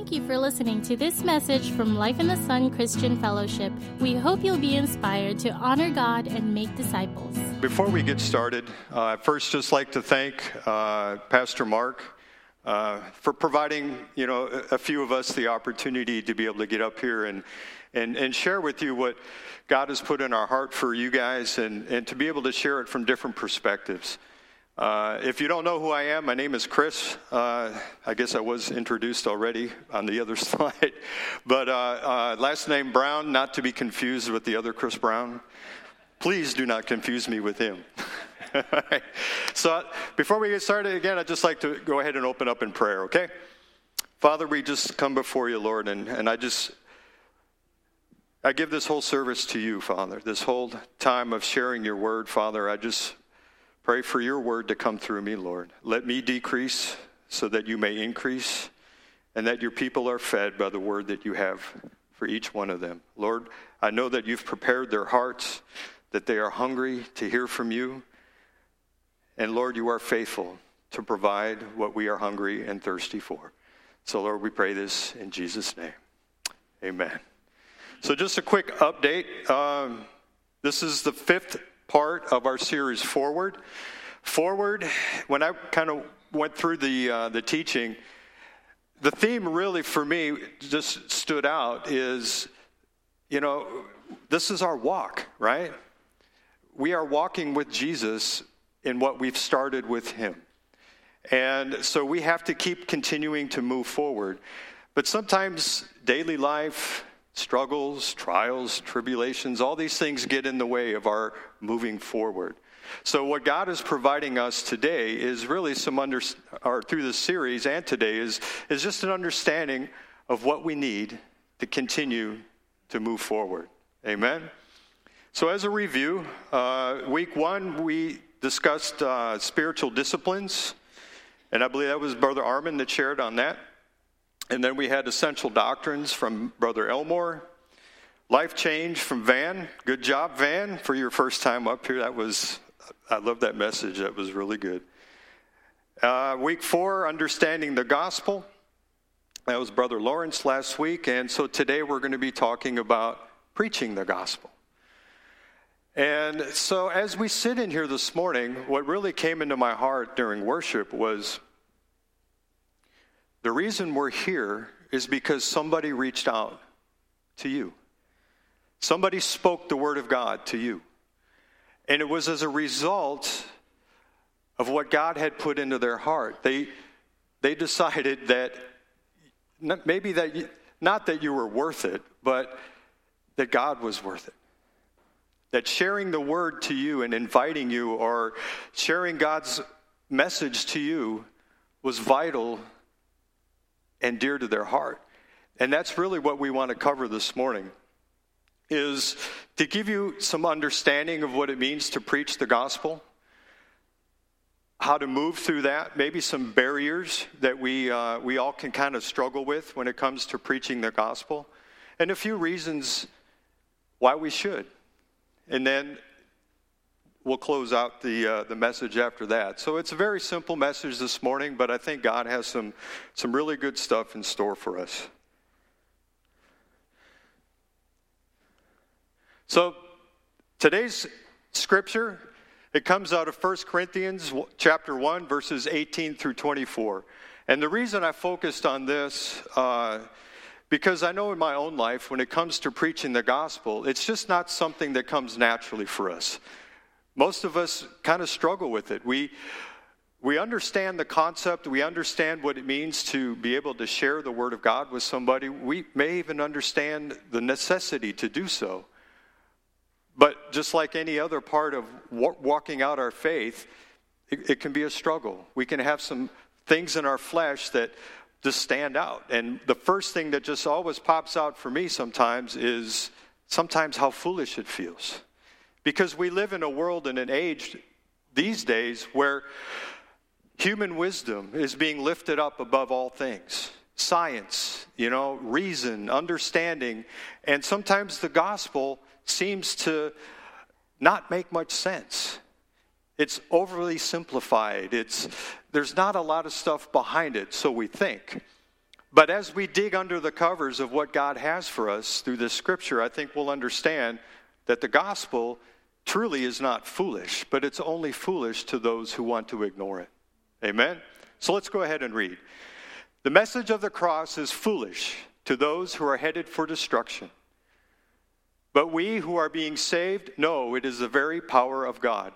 Thank you for listening to this message from Life in the Sun Christian Fellowship. We hope you'll be inspired to honor God and make disciples. Before we get started, uh, first just like to thank uh, Pastor Mark uh, for providing, you know, a few of us the opportunity to be able to get up here and, and, and share with you what God has put in our heart for you guys and, and to be able to share it from different perspectives. Uh, if you don't know who I am, my name is Chris. Uh, I guess I was introduced already on the other slide. But uh, uh, last name Brown, not to be confused with the other Chris Brown. Please do not confuse me with him. so before we get started again, I'd just like to go ahead and open up in prayer, okay? Father, we just come before you, Lord, and, and I just I give this whole service to you, Father. This whole time of sharing your word, Father, I just Pray for your word to come through me, Lord. Let me decrease so that you may increase, and that your people are fed by the word that you have for each one of them. Lord, I know that you've prepared their hearts, that they are hungry to hear from you. And Lord, you are faithful to provide what we are hungry and thirsty for. So, Lord, we pray this in Jesus' name. Amen. So, just a quick update. Um, this is the fifth part of our series Forward. Forward, when I kind of went through the, uh, the teaching, the theme really for me just stood out is, you know, this is our walk, right? We are walking with Jesus in what we've started with Him. And so we have to keep continuing to move forward. But sometimes daily life, struggles, trials, tribulations, all these things get in the way of our moving forward. So, what God is providing us today is really some under, or through this series and today is, is just an understanding of what we need to continue to move forward. Amen. So, as a review, uh, week one, we discussed uh, spiritual disciplines, and I believe that was Brother Armin that shared on that. And then we had essential doctrines from Brother Elmore. Life change from Van. Good job, Van, for your first time up here. That was, I love that message. That was really good. Uh, week four, understanding the gospel. That was Brother Lawrence last week. And so today we're going to be talking about preaching the gospel. And so as we sit in here this morning, what really came into my heart during worship was the reason we're here is because somebody reached out to you. Somebody spoke the word of God to you. And it was as a result of what God had put into their heart. They, they decided that maybe that, you, not that you were worth it, but that God was worth it. That sharing the word to you and inviting you or sharing God's message to you was vital and dear to their heart. And that's really what we want to cover this morning is to give you some understanding of what it means to preach the gospel, how to move through that, maybe some barriers that we, uh, we all can kind of struggle with when it comes to preaching the gospel, and a few reasons why we should. And then we'll close out the, uh, the message after that. So it's a very simple message this morning, but I think God has some, some really good stuff in store for us. So today's scripture, it comes out of 1 Corinthians chapter 1, verses 18 through 24. And the reason I focused on this, uh, because I know in my own life, when it comes to preaching the gospel, it's just not something that comes naturally for us. Most of us kind of struggle with it. We, we understand the concept, we understand what it means to be able to share the Word of God with somebody. We may even understand the necessity to do so. But just like any other part of walking out our faith, it, it can be a struggle. We can have some things in our flesh that just stand out. And the first thing that just always pops out for me sometimes is sometimes how foolish it feels. Because we live in a world and an age these days where human wisdom is being lifted up above all things science, you know, reason, understanding, and sometimes the gospel seems to not make much sense. It's overly simplified. It's there's not a lot of stuff behind it, so we think. But as we dig under the covers of what God has for us through this scripture, I think we'll understand that the gospel truly is not foolish, but it's only foolish to those who want to ignore it. Amen? So let's go ahead and read. The message of the cross is foolish to those who are headed for destruction. But we who are being saved know it is the very power of God.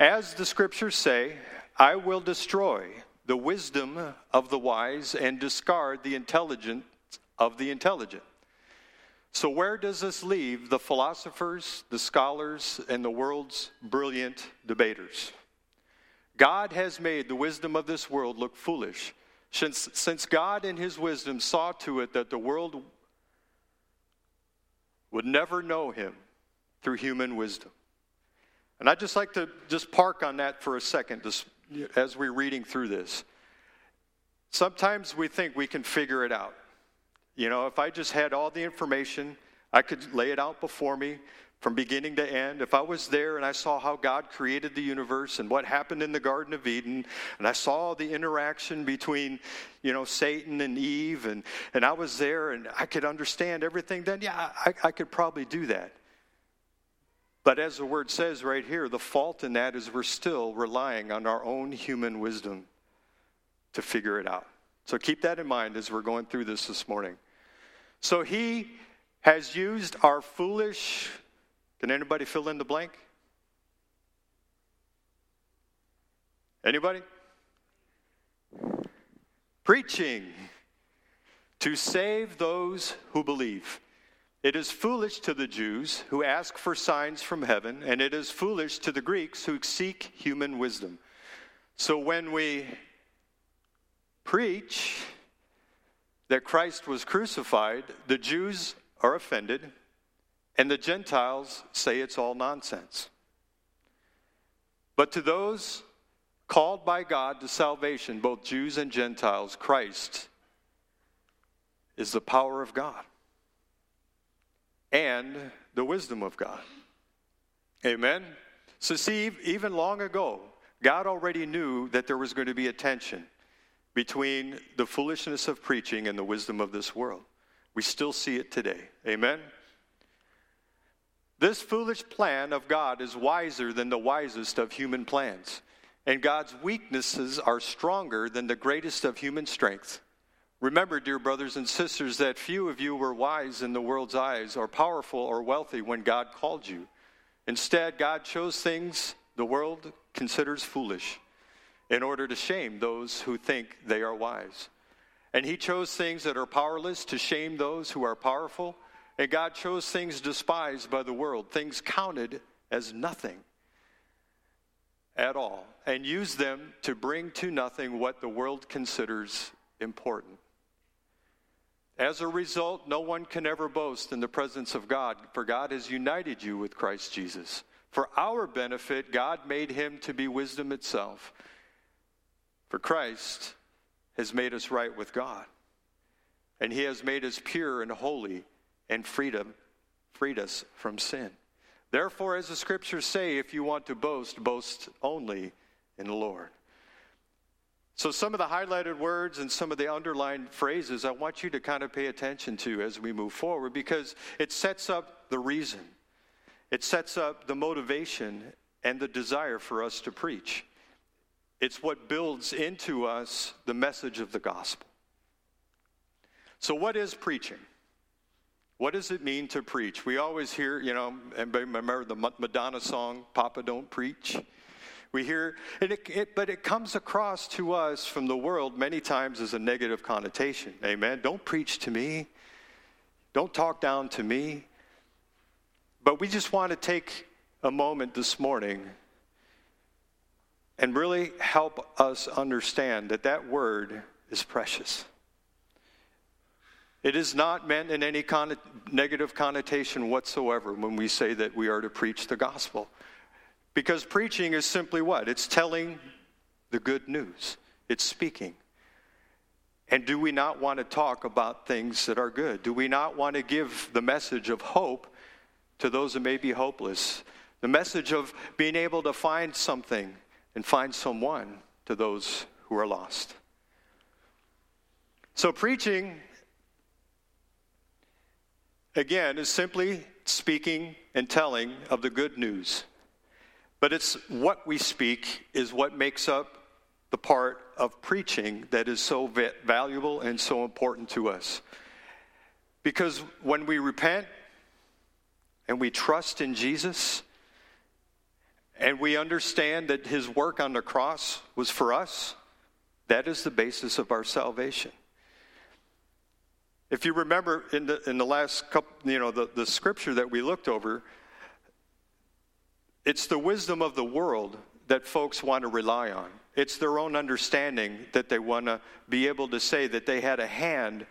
As the scriptures say, I will destroy the wisdom of the wise and discard the intelligence of the intelligent. So, where does this leave the philosophers, the scholars, and the world's brilliant debaters? God has made the wisdom of this world look foolish, since, since God in his wisdom saw to it that the world would never know him through human wisdom. And I'd just like to just park on that for a second as we're reading through this. Sometimes we think we can figure it out. You know, if I just had all the information, I could lay it out before me from beginning to end. If I was there and I saw how God created the universe and what happened in the Garden of Eden, and I saw the interaction between, you know, Satan and Eve, and, and I was there and I could understand everything, then yeah, I, I could probably do that. But as the word says right here, the fault in that is we're still relying on our own human wisdom to figure it out. So keep that in mind as we're going through this this morning. So he has used our foolish, can anybody fill in the blank? Anybody? Preaching to save those who believe. It is foolish to the Jews who ask for signs from heaven, and it is foolish to the Greeks who seek human wisdom. So when we preach that Christ was crucified, the Jews are offended, and the Gentiles say it's all nonsense. But to those called by God to salvation, both Jews and Gentiles, Christ is the power of God and the wisdom of God. Amen? So, see, even long ago, God already knew that there was going to be a tension between the foolishness of preaching and the wisdom of this world. We still see it today. Amen? This foolish plan of God is wiser than the wisest of human plans, and God's weaknesses are stronger than the greatest of human strength. Remember, dear brothers and sisters, that few of you were wise in the world's eyes, or powerful or wealthy when God called you. Instead, God chose things the world considers foolish in order to shame those who think they are wise. And he chose things that are powerless to shame those who are powerful. And God chose things despised by the world, things counted as nothing at all, and used them to bring to nothing what the world considers important. As a result, no one can ever boast in the presence of God, for God has united you with Christ Jesus. For our benefit, God made him to be wisdom itself for Christ has made us right with God. And he has made us pure and holy and freedom, freed us from sin. Therefore, as the scriptures say, if you want to boast, boast only in the Lord. So, some of the highlighted words and some of the underlined phrases I want you to kind of pay attention to as we move forward because it sets up the reason, it sets up the motivation and the desire for us to preach. It's what builds into us the message of the gospel. So, what is preaching? What does it mean to preach? We always hear, you know, anybody remember the Madonna song, Papa Don't Preach? We hear, it, it, but it comes across to us from the world many times as a negative connotation. Amen. Don't preach to me. Don't talk down to me. But we just want to take a moment this morning and really help us understand that that word is precious. It is not meant in any con- negative connotation whatsoever when we say that we are to preach the gospel. Because preaching is simply what? It's telling the good news, it's speaking. And do we not want to talk about things that are good? Do we not want to give the message of hope to those that may be hopeless? The message of being able to find something and find someone to those who are lost. So, preaching, again, is simply speaking and telling of the good news. But it's what we speak is what makes up the part of preaching that is so valuable and so important to us. Because when we repent and we trust in Jesus and we understand that his work on the cross was for us, that is the basis of our salvation. If you remember in the, in the last couple, you know, the, the scripture that we looked over, it's the wisdom of the world that folks want to rely on. It's their own understanding that they want to be able to say that they had a hand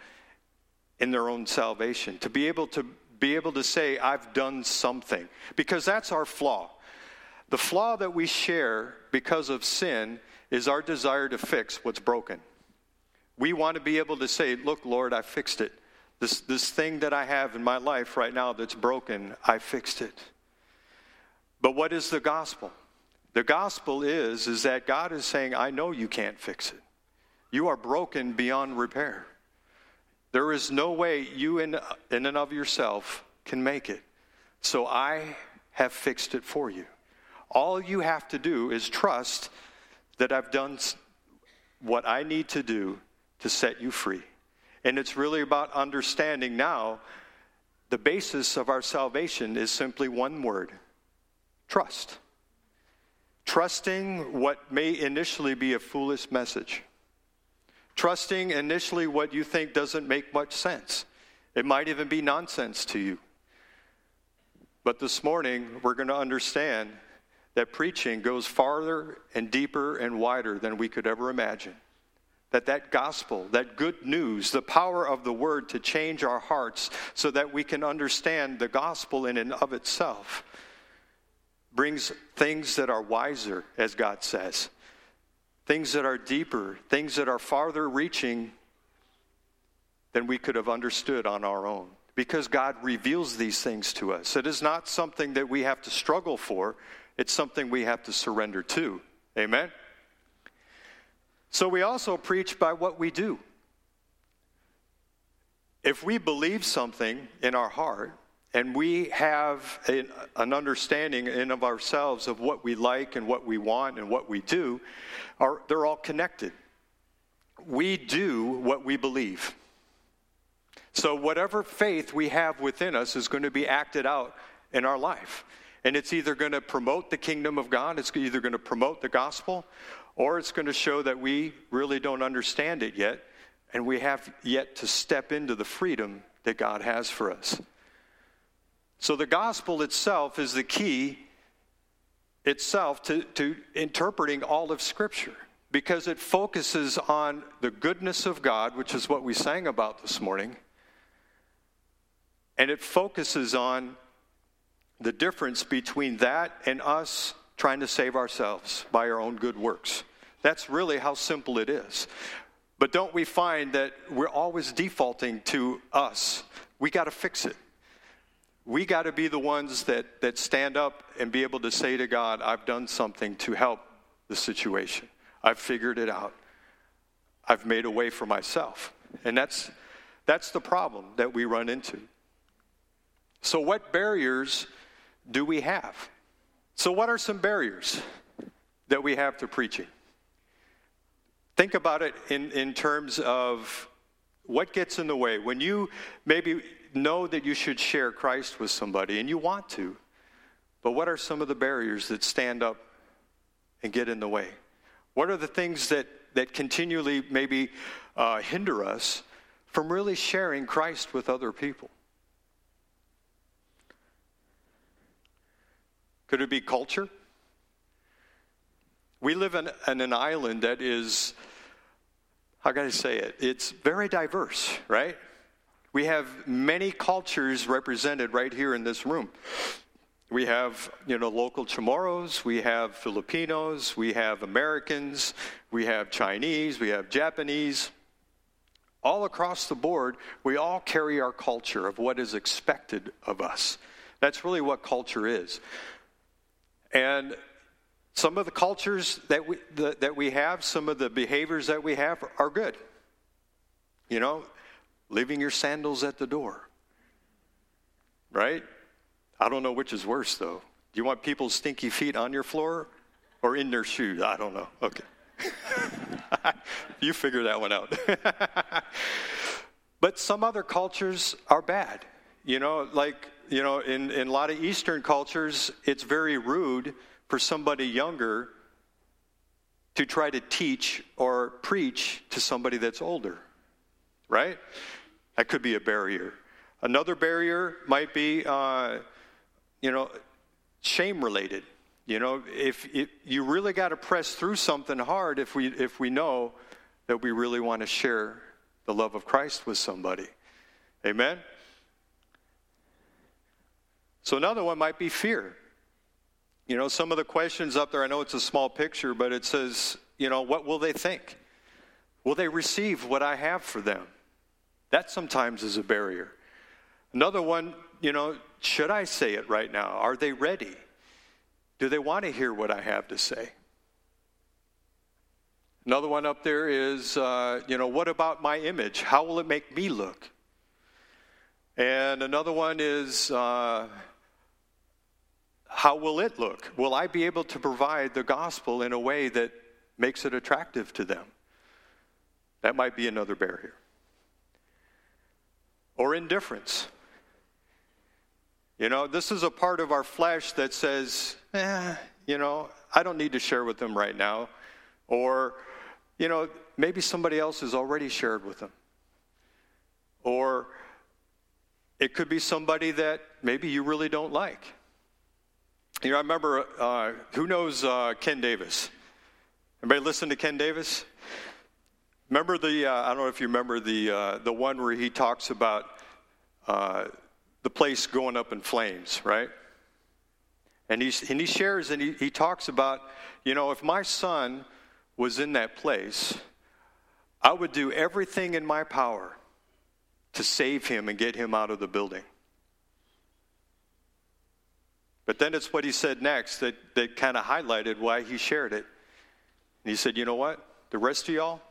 in their own salvation, to be able to be able to say, I've done something. Because that's our flaw. The flaw that we share because of sin is our desire to fix what's broken. We want to be able to say, Look, Lord, I fixed it. This, this thing that I have in my life right now that's broken, I fixed it. But what is the gospel? The gospel is, is that God is saying, I know you can't fix it. You are broken beyond repair. There is no way you in, in and of yourself can make it. So I have fixed it for you. All you have to do is trust that I've done what I need to do to set you free. And it's really about understanding now the basis of our salvation is simply one word trust. Trusting what may initially be a foolish message. Trusting initially what you think doesn't make much sense. It might even be nonsense to you. But this morning, we're going to understand that preaching goes farther and deeper and wider than we could ever imagine. That that gospel, that good news, the power of the word to change our hearts so that we can understand the gospel in and of itself brings things that are wiser, as God says, things that are deeper, things that are farther reaching than we could have understood on our own. Because God reveals these things to us. It is not something that we have to struggle for, it's something we have to surrender to. Amen? So we also preach by what we do. If we believe something in our heart, and we have an, an, understanding in of ourselves of what we like and what we want and what we do are they're all connected we do what we believe so whatever faith we have within us is going to be acted out in our life and it's either going to promote the kingdom of god it's either going to promote the gospel or it's going to show that we really don't understand it yet and we have yet to step into the freedom that god has for us. So the gospel itself is the key itself to, to interpreting all of Scripture because it focuses on the goodness of God, which is what we sang about this morning, and it focuses on the difference between that and us trying to save ourselves by our own good works. That's really how simple it is. But don't we find that we're always defaulting to us? We got to fix it we got to be the ones that, that stand up and be able to say to God, I've done something to help the situation. I've figured it out. I've made a way for myself. And that's, that's the problem that we run into. So, what barriers do we have? So, what are some barriers that we have to preaching? Think about it in, in terms of what gets in the way. When you maybe know that you should share Christ with somebody and you want to, but what are some of the barriers that stand up and get in the way? What are the things that, that continually maybe uh, hinder us from really sharing Christ with other people? Could it be culture? We live in, in an island that is, how can I say it? It's very diverse, right? We have many cultures represented right here in this room. We have, you know, local Chamorros, we have Filipinos, we have Americans, we have Chinese, we have Japanese. All across the board, we all carry our culture of what is expected of us. That's really what culture is. And some of the cultures that we, the, that we have, some of the behaviors that we have are good. You know, leaving your sandals at the door. Right? I don't know which is worse, though. Do you want people's stinky feet on your floor or in their shoes? I don't know. Okay. you figure that one out. but some other cultures are bad. You know, like, you know, in, in a lot of Eastern cultures, it's very rude for somebody younger to try to teach or preach to somebody that's older, right? That could be a barrier. Another barrier might be, uh, you know, shame related. You know, if, if you really got to press through something hard if we if we know that we really want to share the love of Christ with somebody. Amen. So another one might be fear. You know, some of the questions up there, I know it's a small picture, but it says, you know, what will they think? Will they receive what I have for them? That sometimes is a barrier. Another one, you know, should I say it right now? Are they ready? Do they want to hear what I have to say? Another one up there is, uh, you know, what about my image? How will it make me look? And another one is, uh, how will it look? Will I be able to provide the gospel in a way that makes it attractive to them? That might be another barrier. Or indifference. You know, this is a part of our flesh that says, eh, you know, I don't need to share with them right now. Or, you know, maybe somebody else has already shared with them. Or it could be somebody that maybe you really don't like. You know, I remember, uh, who knows uh, Ken Davis? Anybody listen to Ken Davis? Remember the, uh, I don't know if you remember the, uh, the one where he talks about uh, the place going up in flames, right? And, he's, and he shares and he, he talks about, you know, if my son was in that place, I would do everything in my power to save him and get him out of the building. But then it's what he said next that, that kind of highlighted why he shared it. And he said, You know what? The rest of y'all,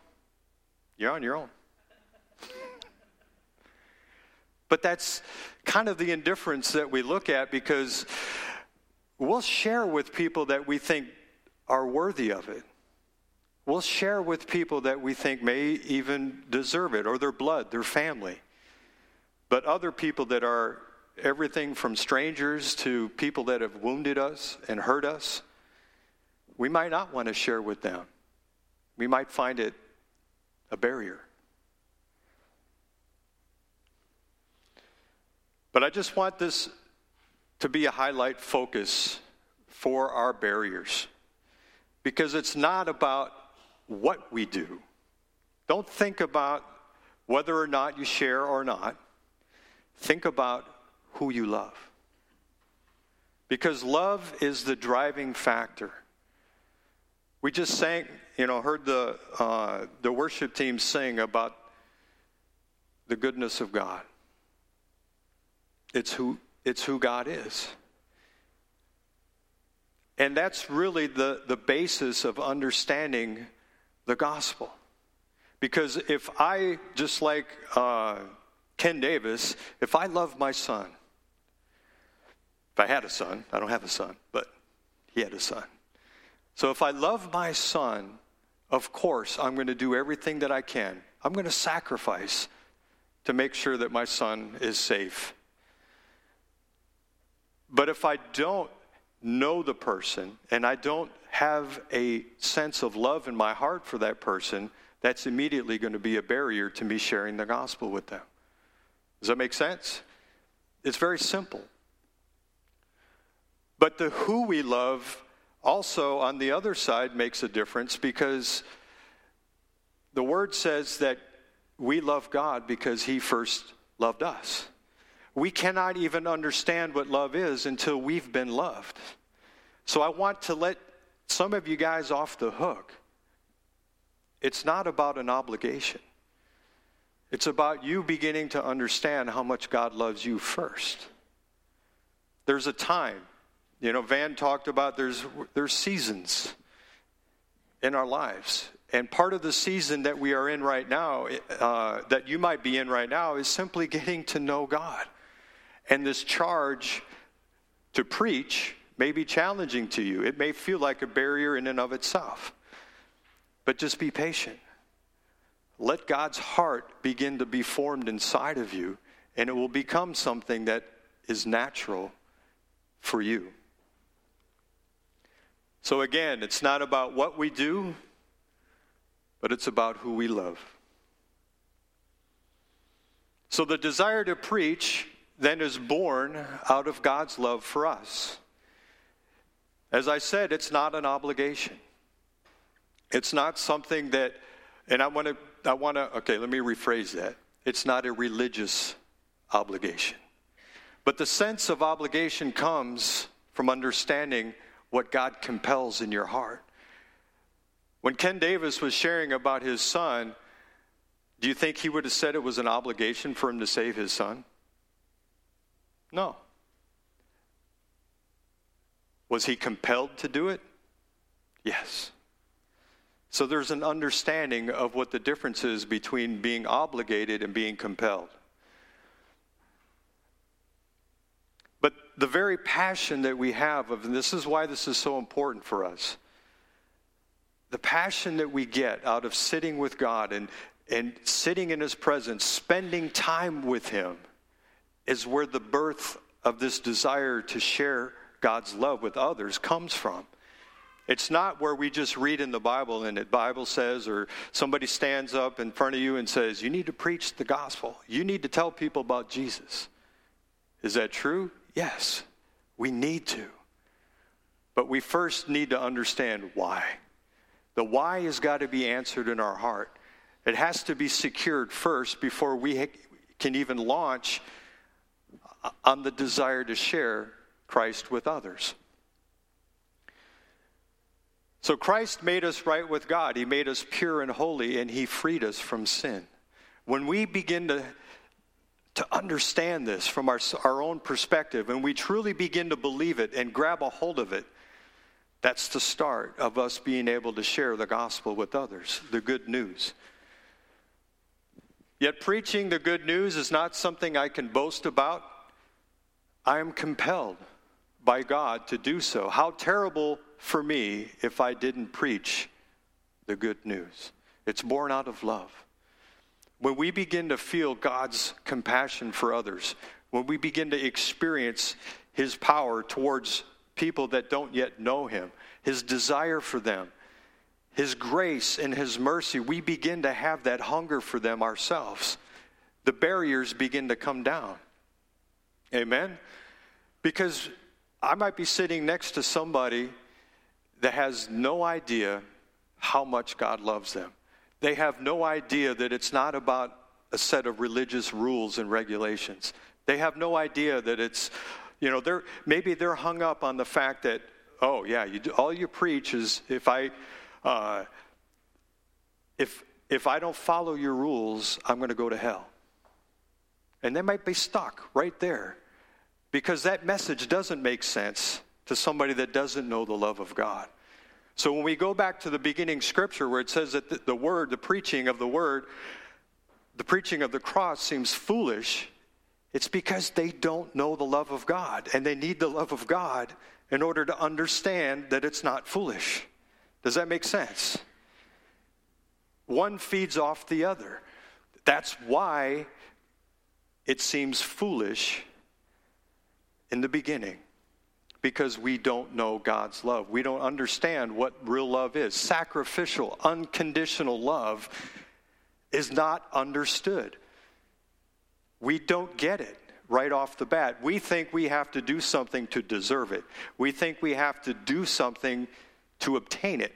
you're on your own. but that's kind of the indifference that we look at because we'll share with people that we think are worthy of it. We'll share with people that we think may even deserve it, or their blood, their family. But other people that are everything from strangers to people that have wounded us and hurt us, we might not want to share with them. We might find it a barrier. But I just want this to be a highlight focus for our barriers because it's not about what we do. Don't think about whether or not you share or not. Think about who you love. Because love is the driving factor. We just sang, you know, heard the, uh, the worship team sing about the goodness of God. It's who, it's who God is. And that's really the, the basis of understanding the gospel. Because if I, just like uh, Ken Davis, if I love my son, if I had a son, I don't have a son, but he had a son. So if I love my son, of course, I'm going to do everything that I can. I'm going to sacrifice to make sure that my son is safe. But if I don't know the person and I don't have a sense of love in my heart for that person, that's immediately going to be a barrier to me sharing the gospel with them. Does that make sense? It's very simple. But the who we love also, on the other side, makes a difference because the word says that we love God because he first loved us. We cannot even understand what love is until we've been loved. So I want to let some of you guys off the hook. It's not about an obligation. It's about you beginning to understand how much God loves you first. There's a time you know, Van talked about there's, there's seasons in our lives. And part of the season that we are in right now, uh, that you might be in right now, is simply getting to know God. And this charge to preach may be challenging to you. It may feel like a barrier in and of itself. But just be patient. Let God's heart begin to be formed inside of you, and it will become something that is natural for you. So, again, it's not about what we do, but it's about who we love. So, the desire to preach then is born out of God's love for us. As I said, it's not an obligation. It's not something that, and I want to, I want to, okay, let me rephrase that. It's not a religious obligation. But the sense of obligation comes from understanding what God compels in your heart. When Ken Davis was sharing about his son, do you think he would have said it was an obligation for him to save his son? No. Was he compelled to do it? Yes. So there's an understanding of what the difference is between being obligated and being compelled. But the very passion that we have of, and this is why this is so important for us, the passion that we get out of sitting with God and, and sitting in His presence, spending time with Him, is where the birth of this desire to share God's love with others comes from. It's not where we just read in the Bible and the Bible says, or somebody stands up in front of you and says, You need to preach the gospel. You need to tell people about Jesus. Is that true? Yes, we need to. But we first need to understand why. The why has got to be answered in our heart. It has to be secured first before we can even launch uh, on the desire to share Christ with others. So Christ made us right with God. He made us pure and holy, and He freed us from sin. When we begin to, to understand this from our, our own perspective, and we truly begin to believe it and grab a hold of it, that's the start of us being able to share the gospel with others, the good news. Yet preaching the good news is not something I can boast about. I am compelled by God to do so. How terrible for me if I didn't preach the good news. It's born out of love. When we begin to feel God's compassion for others, when we begin to experience His power towards people that don't yet know Him, His desire for them, His grace and His mercy, we begin to have that hunger for them ourselves. The barriers begin to come down. Amen? Because I might be sitting next to somebody that has no idea how much God loves them. They have no idea that it's not about a set of religious rules and regulations. They have no idea that it's, you know, they're maybe they're hung up on the fact that, oh yeah, you all you preach is if I, uh, if if I don't follow your rules, I'm going to go to hell. And they might be stuck right there because that message doesn't make sense to somebody that doesn't know the love of God. So when we go back to the beginning scripture where it says that the, word, the preaching of the word, the preaching of the cross seems foolish, it's because they don't know the love of God and they need the love of God in order to understand that it's not foolish. Does that make sense? One feeds off the other. That's why it seems foolish in the beginning because we don't know God's love. We don't understand what real love is. Sacrificial, unconditional love is not understood. We don't get it right off the bat. We think we have to do something to deserve it, we think we have to do something to obtain it.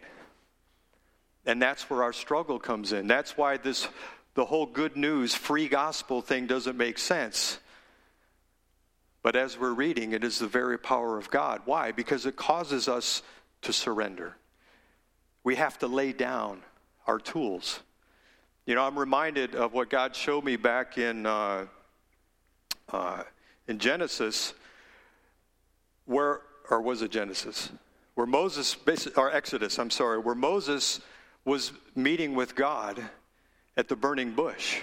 And that's where our struggle comes in. That's why this the whole good news free gospel thing doesn't make sense but as we're reading, it is the very power of God. Why? Because it causes us to surrender. We have to lay down our tools. You know, I'm reminded of what God showed me back in uh, uh, in Genesis, where or was it Genesis, where Moses, or Exodus, I'm sorry, where Moses was meeting with God at the burning bush.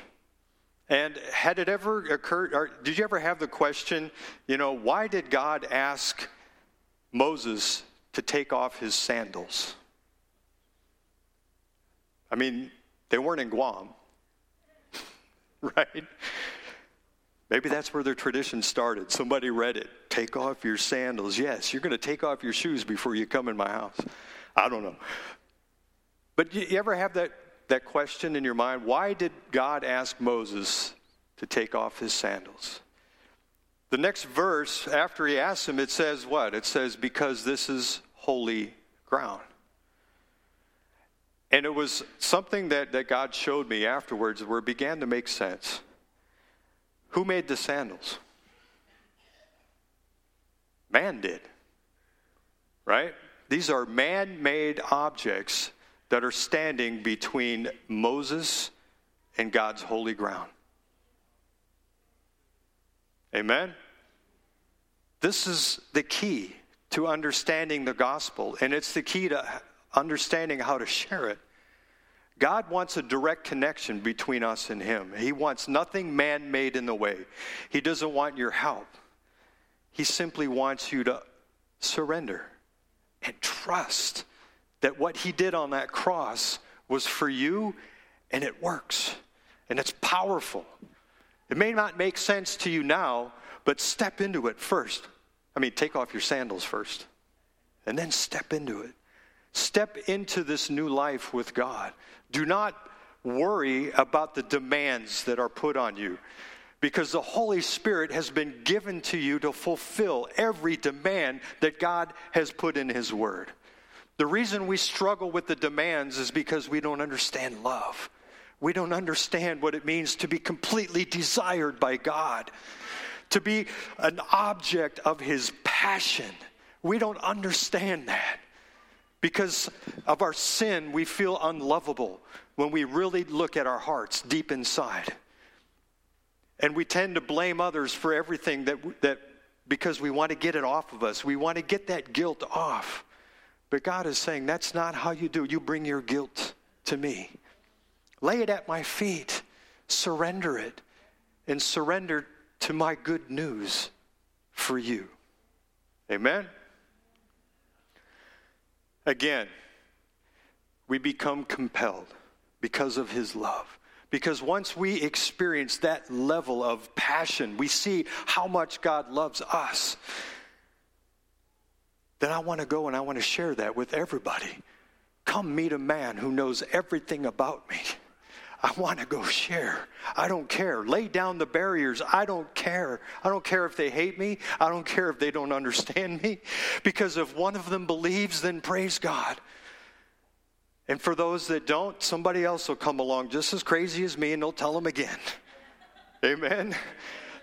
And had it ever occurred, or did you ever have the question, you know, why did God ask Moses to take off his sandals? I mean, they weren't in Guam, right? Maybe that's where their tradition started. Somebody read it. Take off your sandals. Yes, you're going to take off your shoes before you come in my house. I don't know. But you, you ever have that, that question in your mind? Why did God ask Moses to take off his sandals? The next verse, after he asks him, it says what? It says, Because this is holy ground. And it was something that, that God showed me afterwards where it began to make sense. Who made the sandals? Man did. Right? These are man made objects that are standing between Moses and God's holy ground. Amen? This is the key to understanding the gospel, and it's the key to understanding how to share it. God wants a direct connection between us and Him. He wants nothing man made in the way. He doesn't want your help. He simply wants you to surrender and trust that what He did on that cross was for you and it works and it's powerful. It may not make sense to you now, but step into it first. I mean, take off your sandals first and then step into it. Step into this new life with God. Do not worry about the demands that are put on you because the Holy Spirit has been given to you to fulfill every demand that God has put in His Word. The reason we struggle with the demands is because we don't understand love. We don't understand what it means to be completely desired by God, to be an object of His passion. We don't understand that. Because of our sin, we feel unlovable when we really look at our hearts deep inside. And we tend to blame others for everything that, that because we want to get it off of us. We want to get that guilt off. But God is saying, that's not how you do. You bring your guilt to me. Lay it at my feet. Surrender it. And surrender to my good news for you. Amen? Again, we become compelled because of his love. Because once we experience that level of passion, we see how much God loves us, then I want to go and I want to share that with everybody. Come meet a man who knows everything about me. I want to go share. I don't care. Lay down the barriers. I don't care. I don't care if they hate me. I don't care if they don't understand me. Because if one of them believes, then praise God. And for those that don't, somebody else will come along just as crazy as me and they'll tell them again. Amen.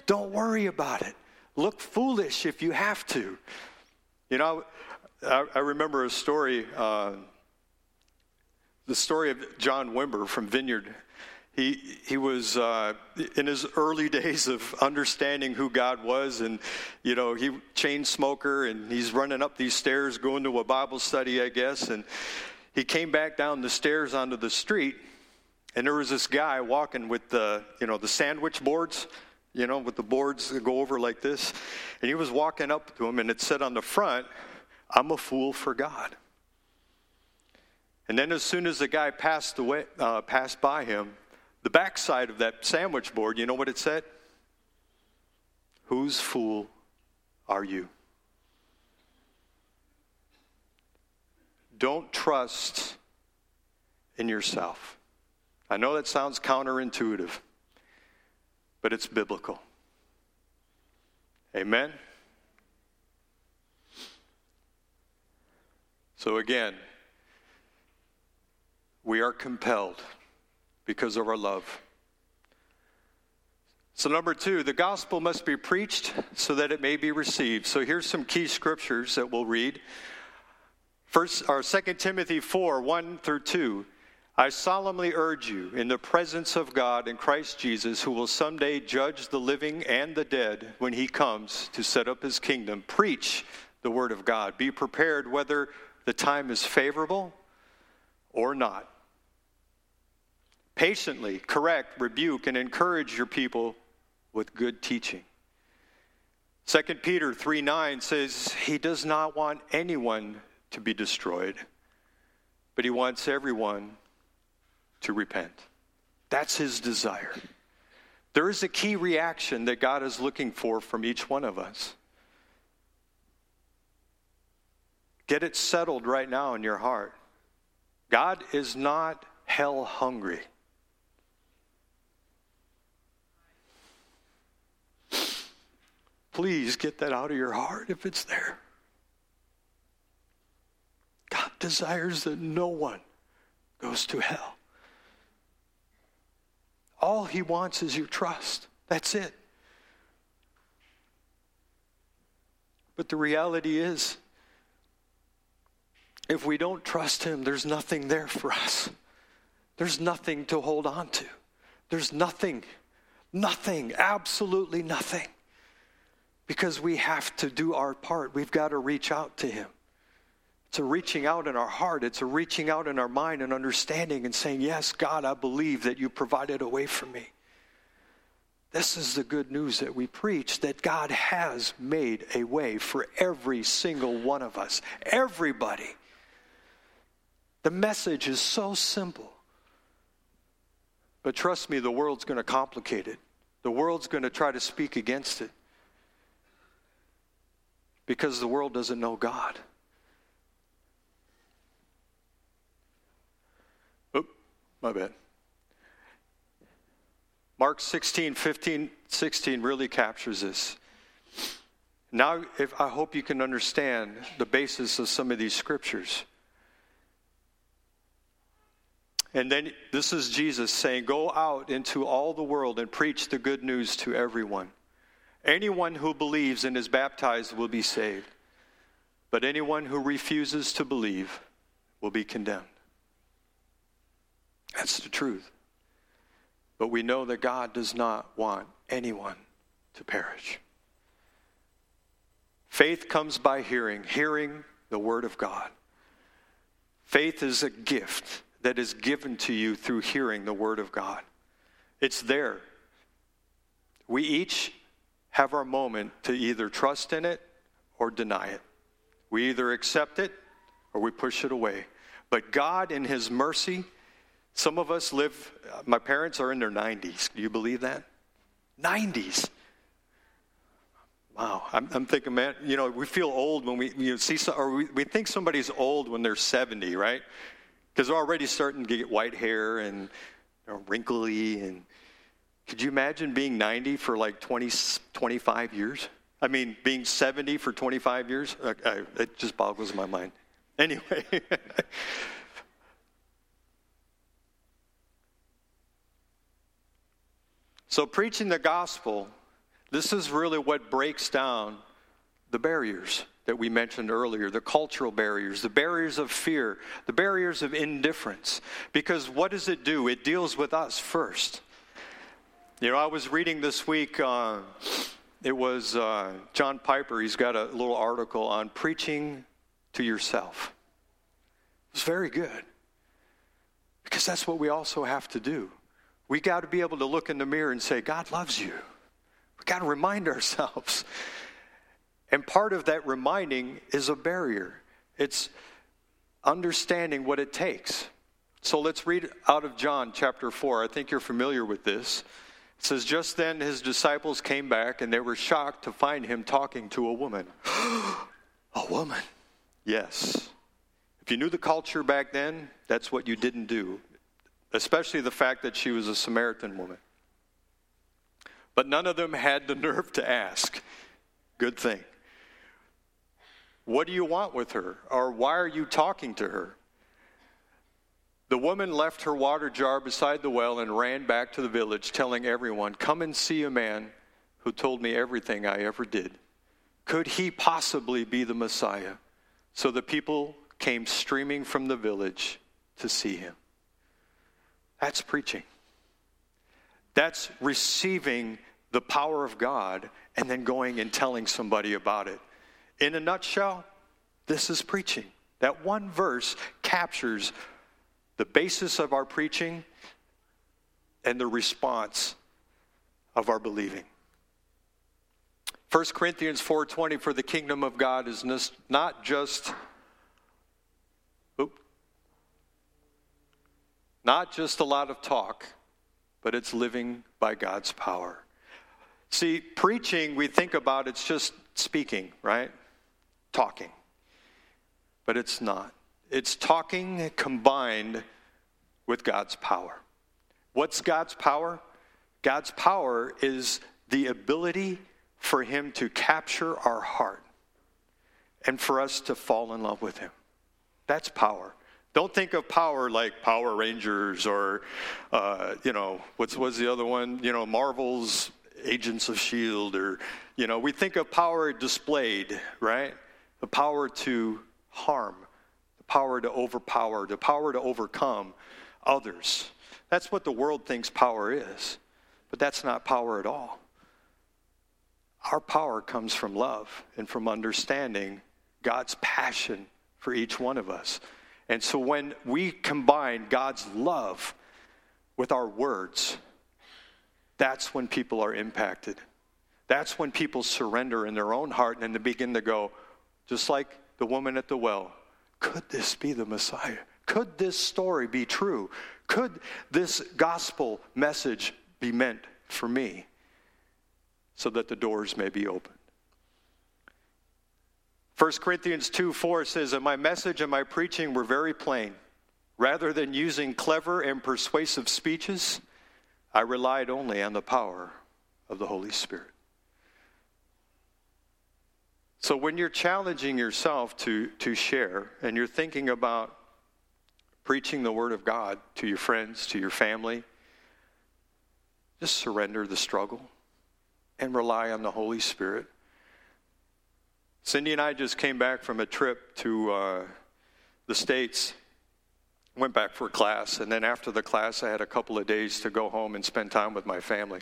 Don't worry about it. Look foolish if you have to. You know, I, I remember a story, uh, the story of John Wimber from Vineyard. He, he was uh, in his early days of understanding who God was, and you know he chain smoker, and he's running up these stairs going to a Bible study, I guess, and he came back down the stairs onto the street, and there was this guy walking with the you know the sandwich boards, you know, with the boards that go over like this, and he was walking up to him, and it said on the front, "I'm a fool for God." And then, as soon as the guy passed away, uh, passed by him, the backside of that sandwich board, you know what it said? Whose fool are you? Don't trust in yourself. I know that sounds counterintuitive, but it's biblical. Amen? So again, we are compelled because of our love. So, number two, the gospel must be preached so that it may be received. So, here's some key scriptures that we'll read. First, or 2 Timothy 4 1 through 2. I solemnly urge you, in the presence of God and Christ Jesus, who will someday judge the living and the dead when he comes to set up his kingdom, preach the word of God. Be prepared whether the time is favorable or not Patiently correct, rebuke, and encourage your people with good teaching. 2 Peter 3 9 says, He does not want anyone to be destroyed, but He wants everyone to repent. That's His desire. There is a key reaction that God is looking for from each one of us. Get it settled right now in your heart. God is not hell hungry. Please get that out of your heart if it's there. God desires that no one goes to hell. All he wants is your trust. That's it. But the reality is, if we don't trust him, there's nothing there for us. There's nothing to hold on to. There's nothing, nothing, absolutely nothing. Because we have to do our part. We've got to reach out to him. It's a reaching out in our heart. It's a reaching out in our mind and understanding and saying, Yes, God, I believe that you provided a way for me. This is the good news that we preach that God has made a way for every single one of us, everybody. The message is so simple. But trust me, the world's going to complicate it. The world's going to try to speak against it because the world doesn't know God. My bad. Mark 16, 15, 16 really captures this. Now, if, I hope you can understand the basis of some of these scriptures. And then this is Jesus saying, Go out into all the world and preach the good news to everyone. Anyone who believes and is baptized will be saved, but anyone who refuses to believe will be condemned. That's the truth. But we know that God does not want anyone to perish. Faith comes by hearing, hearing the Word of God. Faith is a gift that is given to you through hearing the Word of God. It's there. We each have our moment to either trust in it or deny it. We either accept it or we push it away. But God, in His mercy, some of us live, uh, my parents are in their 90s. Do you believe that? 90s. Wow, I'm, I'm, thinking, man, you know, we feel old when we you know, see, some, or we, we think somebody's old when they're 70, right? Because they're already starting to get white hair and you know, wrinkly. And could you imagine being 90 for like 20, 25 years? I mean, being 70 for 25 years? I, I, it just boggles my mind. Anyway. So, preaching the gospel, this is really what breaks down the barriers that we mentioned earlier the cultural barriers, the barriers of fear, the barriers of indifference. Because what does it do? It deals with us first. You know, I was reading this week, uh, it was uh, John Piper, he's got a little article on preaching to yourself. It's very good. Because that's what we also have to do. We got to be able to look in the mirror and say, God loves you. We got to remind ourselves. And part of that reminding is a barrier. It's understanding what it takes. So let's read out of John chapter 4. I think you're familiar with this. It says, Just then his disciples came back and they were shocked to find him talking to a woman. a woman? Yes. If you knew the culture back then, that's what you didn't do especially the fact that she was a Samaritan woman. But none of them had the nerve to ask. Good thing. What do you want with her? Or why are you talking to her? The woman left her water jar beside the well and ran back to the village, telling everyone, Come and see a man who told me everything I ever did. Could he possibly be the Messiah? So the people came streaming from the village to see him. That's preaching. That's receiving the power of God and then going and telling somebody about it. In a nutshell, this is preaching. That one verse captures the basis of our preaching and the response of our believing. 1 Corinthians 4:20 for the kingdom of God is not just not just a lot of talk, but it's living by God's power. See, preaching we think about it's just speaking, right? Talking. But it's not. It's talking combined with God's power. What's God's power? God's power is the ability for Him to capture our heart and for us to fall in love with Him. That's power. Don't think of power like Power Rangers or, uh, you know, what's was the other one? You know, Marvel's Agents of Shield, or you know, we think of power displayed, right? The power to harm, the power to overpower, the power to overcome others. That's what the world thinks power is, but that's not power at all. Our power comes from love and from understanding God's passion for each one of us. And so when we combine God's love with our words, that's when people are impacted. That's when people surrender in their own heart and they begin to go, just like the woman at the well, could this be the Messiah? Could this story be true? Could this gospel message be meant for me? So that the doors may be opened. 1 Corinthians 2 4 says, that my message and my preaching were very plain. Rather than using clever and persuasive speeches, I relied only on the power of the Holy Spirit. So when you're challenging yourself to, to share and you're thinking about preaching the Word of God to your friends, to your family, just surrender the struggle and rely on the Holy Spirit. Cindy and I just came back from a trip to uh, the States went back for class, and then after the class, I had a couple of days to go home and spend time with my family.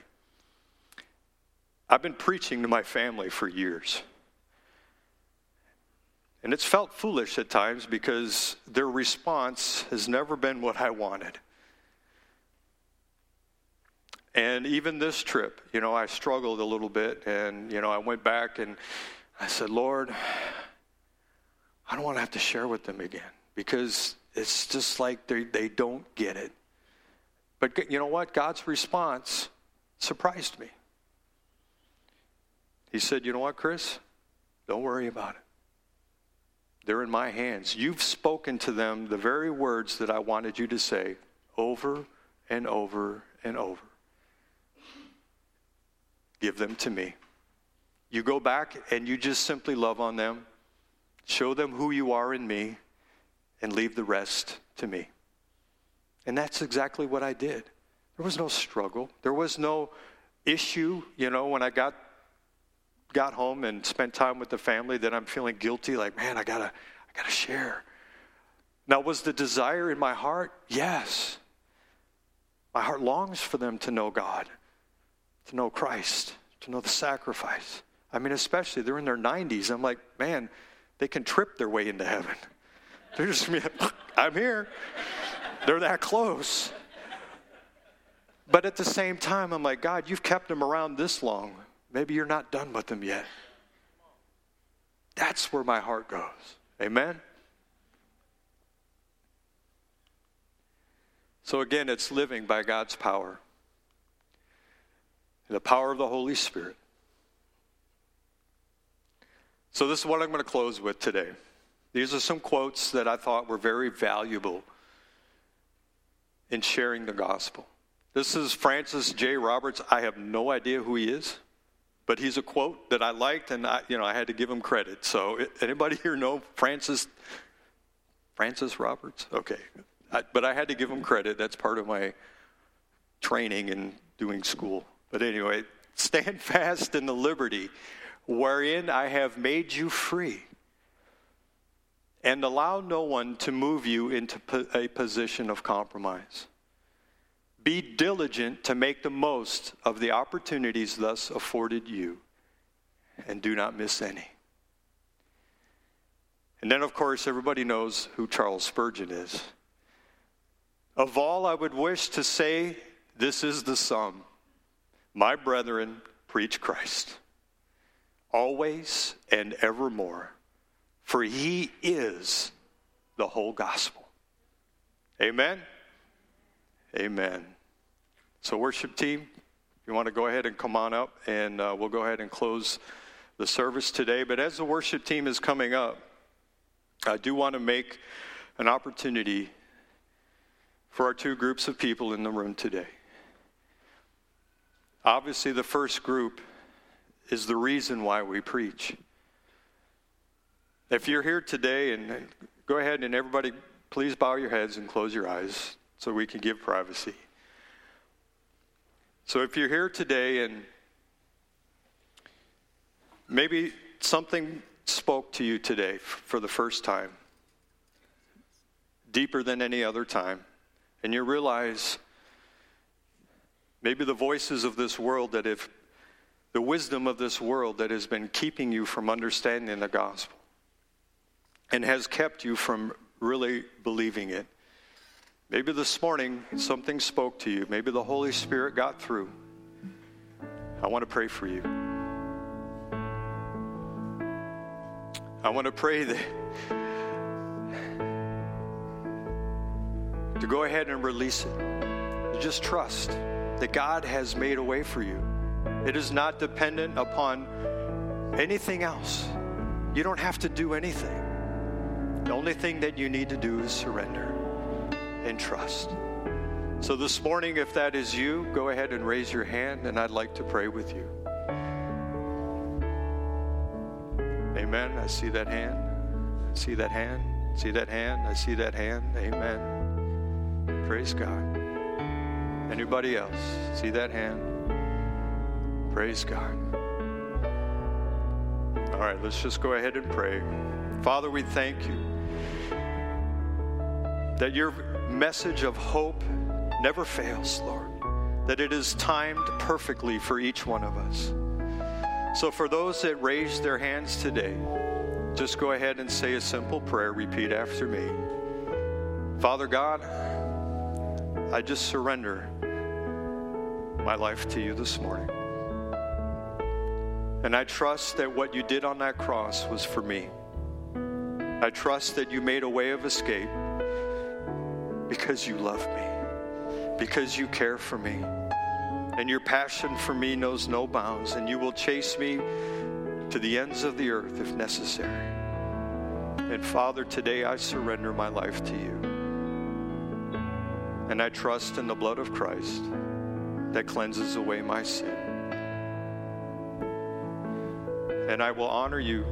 I've been preaching to my family for years. And it's felt foolish at times because their response has never been what I wanted. And even this trip, you know, I struggled a little bit. And, you know, I went back and I said, Lord, I don't want to have to share with them again because it's just like they, they don't get it. But you know what? God's response surprised me. He said, You know what, Chris? Don't worry about it. They're in my hands. You've spoken to them the very words that I wanted you to say over and over and over. Give them to me. You go back and you just simply love on them, show them who you are in me, and leave the rest to me. And that's exactly what I did. There was no struggle. There was no issue, you know, when I got got home and spent time with the family that I'm feeling guilty like, man, I got to I got to share. Now was the desire in my heart? Yes. My heart longs for them to know God, to know Christ, to know the sacrifice. I mean, especially they're in their 90s. I'm like, man, they can trip their way into heaven. They're just, I'm here. They're that close. But at the same time, I'm like, God, you've kept them around this long. Maybe you're not done with them yet. That's where my heart goes. Amen? So again, it's living by God's power, the power of the Holy Spirit. So, this is what I'm going to close with today. These are some quotes that I thought were very valuable in sharing the gospel. This is Frances J. Roberts. I have no idea who he is, but he's a quote that I liked, and I, you know, I had to give him credit. So, anybody here know Frances Frances Roberts? Okay, I, but I had to give him credit. That's part of my training and doing school. But anyway, stand fast in the liberty wherein I have made you free and allow no one to move you into a position of compromise. Be diligent to make the most of the opportunities thus afforded you, and do not miss any. And then, of course, everybody knows who Charles Spurgeon is. Of all I would wish to say This is the sum. My brethren, preach Christ, always and evermore, for he is the whole gospel. Amen? Amen. So, worship team, you want to go ahead and come on up, and uh, we'll go ahead and close the service today. But as the worship team is coming up, I do want to make an opportunity for our two groups of people in the room today. Obviously, the first group is the reason why we preach. If you're here today, and go ahead and everybody, please bow your heads and close your eyes so we can give privacy. So if you're here today and maybe something spoke to you today for the first time, deeper than any other time, and you realize maybe the voices of this world that have, the wisdom of this world that has been keeping you from understanding the gospel and has kept you from really believing it. Maybe this morning something spoke to you. Maybe the Holy Spirit got through. I want to pray for you. I want to pray that to go ahead and release it. Just trust that God has made a way for you. It is not dependent upon anything else. You don't have to do anything. The only thing that you need to do is surrender and trust. So, this morning, if that is you, go ahead and raise your hand, and I'd like to pray with you. Amen. I see that hand. I see that hand. I See that hand. I see that hand. Amen. Praise God. Anybody else? See that hand? Praise God. All right, let's just go ahead and pray. Father, we thank you that your message of hope never fails, Lord, that it is timed perfectly for each one of us. So, for those that raised their hands today, just go ahead and say a simple prayer. Repeat after me Father God, I just surrender my life to you this morning. And I trust that what you did on that cross was for me. I trust that you made a way of escape because you love me, because you care for me. And your passion for me knows no bounds, and you will chase me to the ends of the earth if necessary. And Father, today I surrender my life to you. And I trust in the blood of Christ that cleanses away my sin. And I will honor you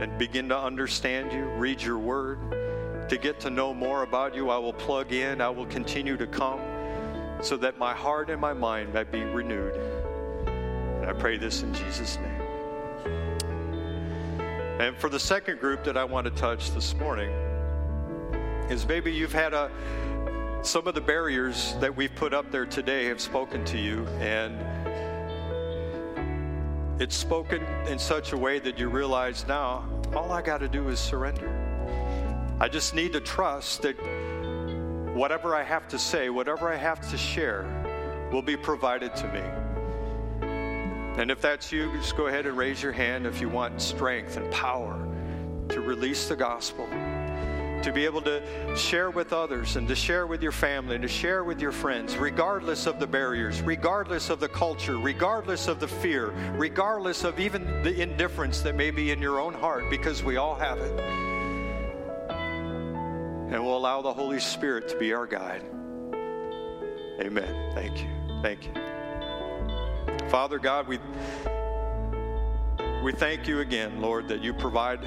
and begin to understand you, read your word to get to know more about you, I will plug in, I will continue to come so that my heart and my mind might be renewed. And I pray this in Jesus' name. And for the second group that I want to touch this morning is maybe you've had a some of the barriers that we've put up there today have spoken to you and it's spoken in such a way that you realize now all I got to do is surrender. I just need to trust that whatever I have to say, whatever I have to share, will be provided to me. And if that's you, just go ahead and raise your hand if you want strength and power to release the gospel, to be able to share with others and to share with your family and to share with your friends, regardless of the barriers, regardless of the culture, regardless of the fear, regardless of even the indifference that may be in your own heart, because we all have it and we'll allow the Holy Spirit to be our guide. Amen. Thank you. Thank you. Father God, we we thank you again, Lord, that you provide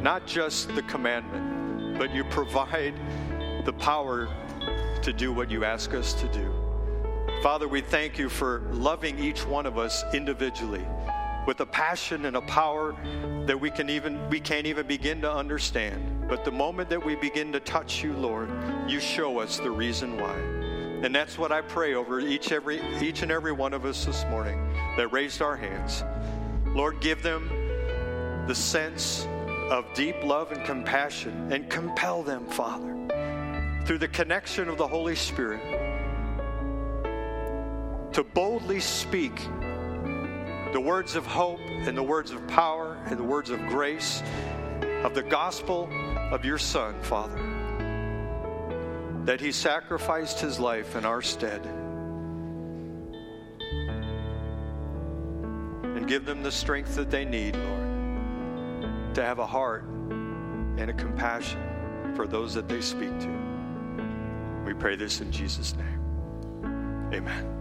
not just the commandment, but you provide the power to do what you ask us to do. Father, we thank you for loving each one of us individually with a passion and a power that we can even we can't even begin to understand. But the moment that we begin to touch you, Lord, you show us the reason why. And that's what I pray over each every each and every one of us this morning that raised our hands. Lord, give them the sense of deep love and compassion and compel them, Father, through the connection of the Holy Spirit to boldly speak the words of hope and the words of power and the words of grace of the gospel of your Son, Father, that He sacrificed His life in our stead. And give them the strength that they need, Lord, to have a heart and a compassion for those that they speak to. We pray this in Jesus' name. Amen.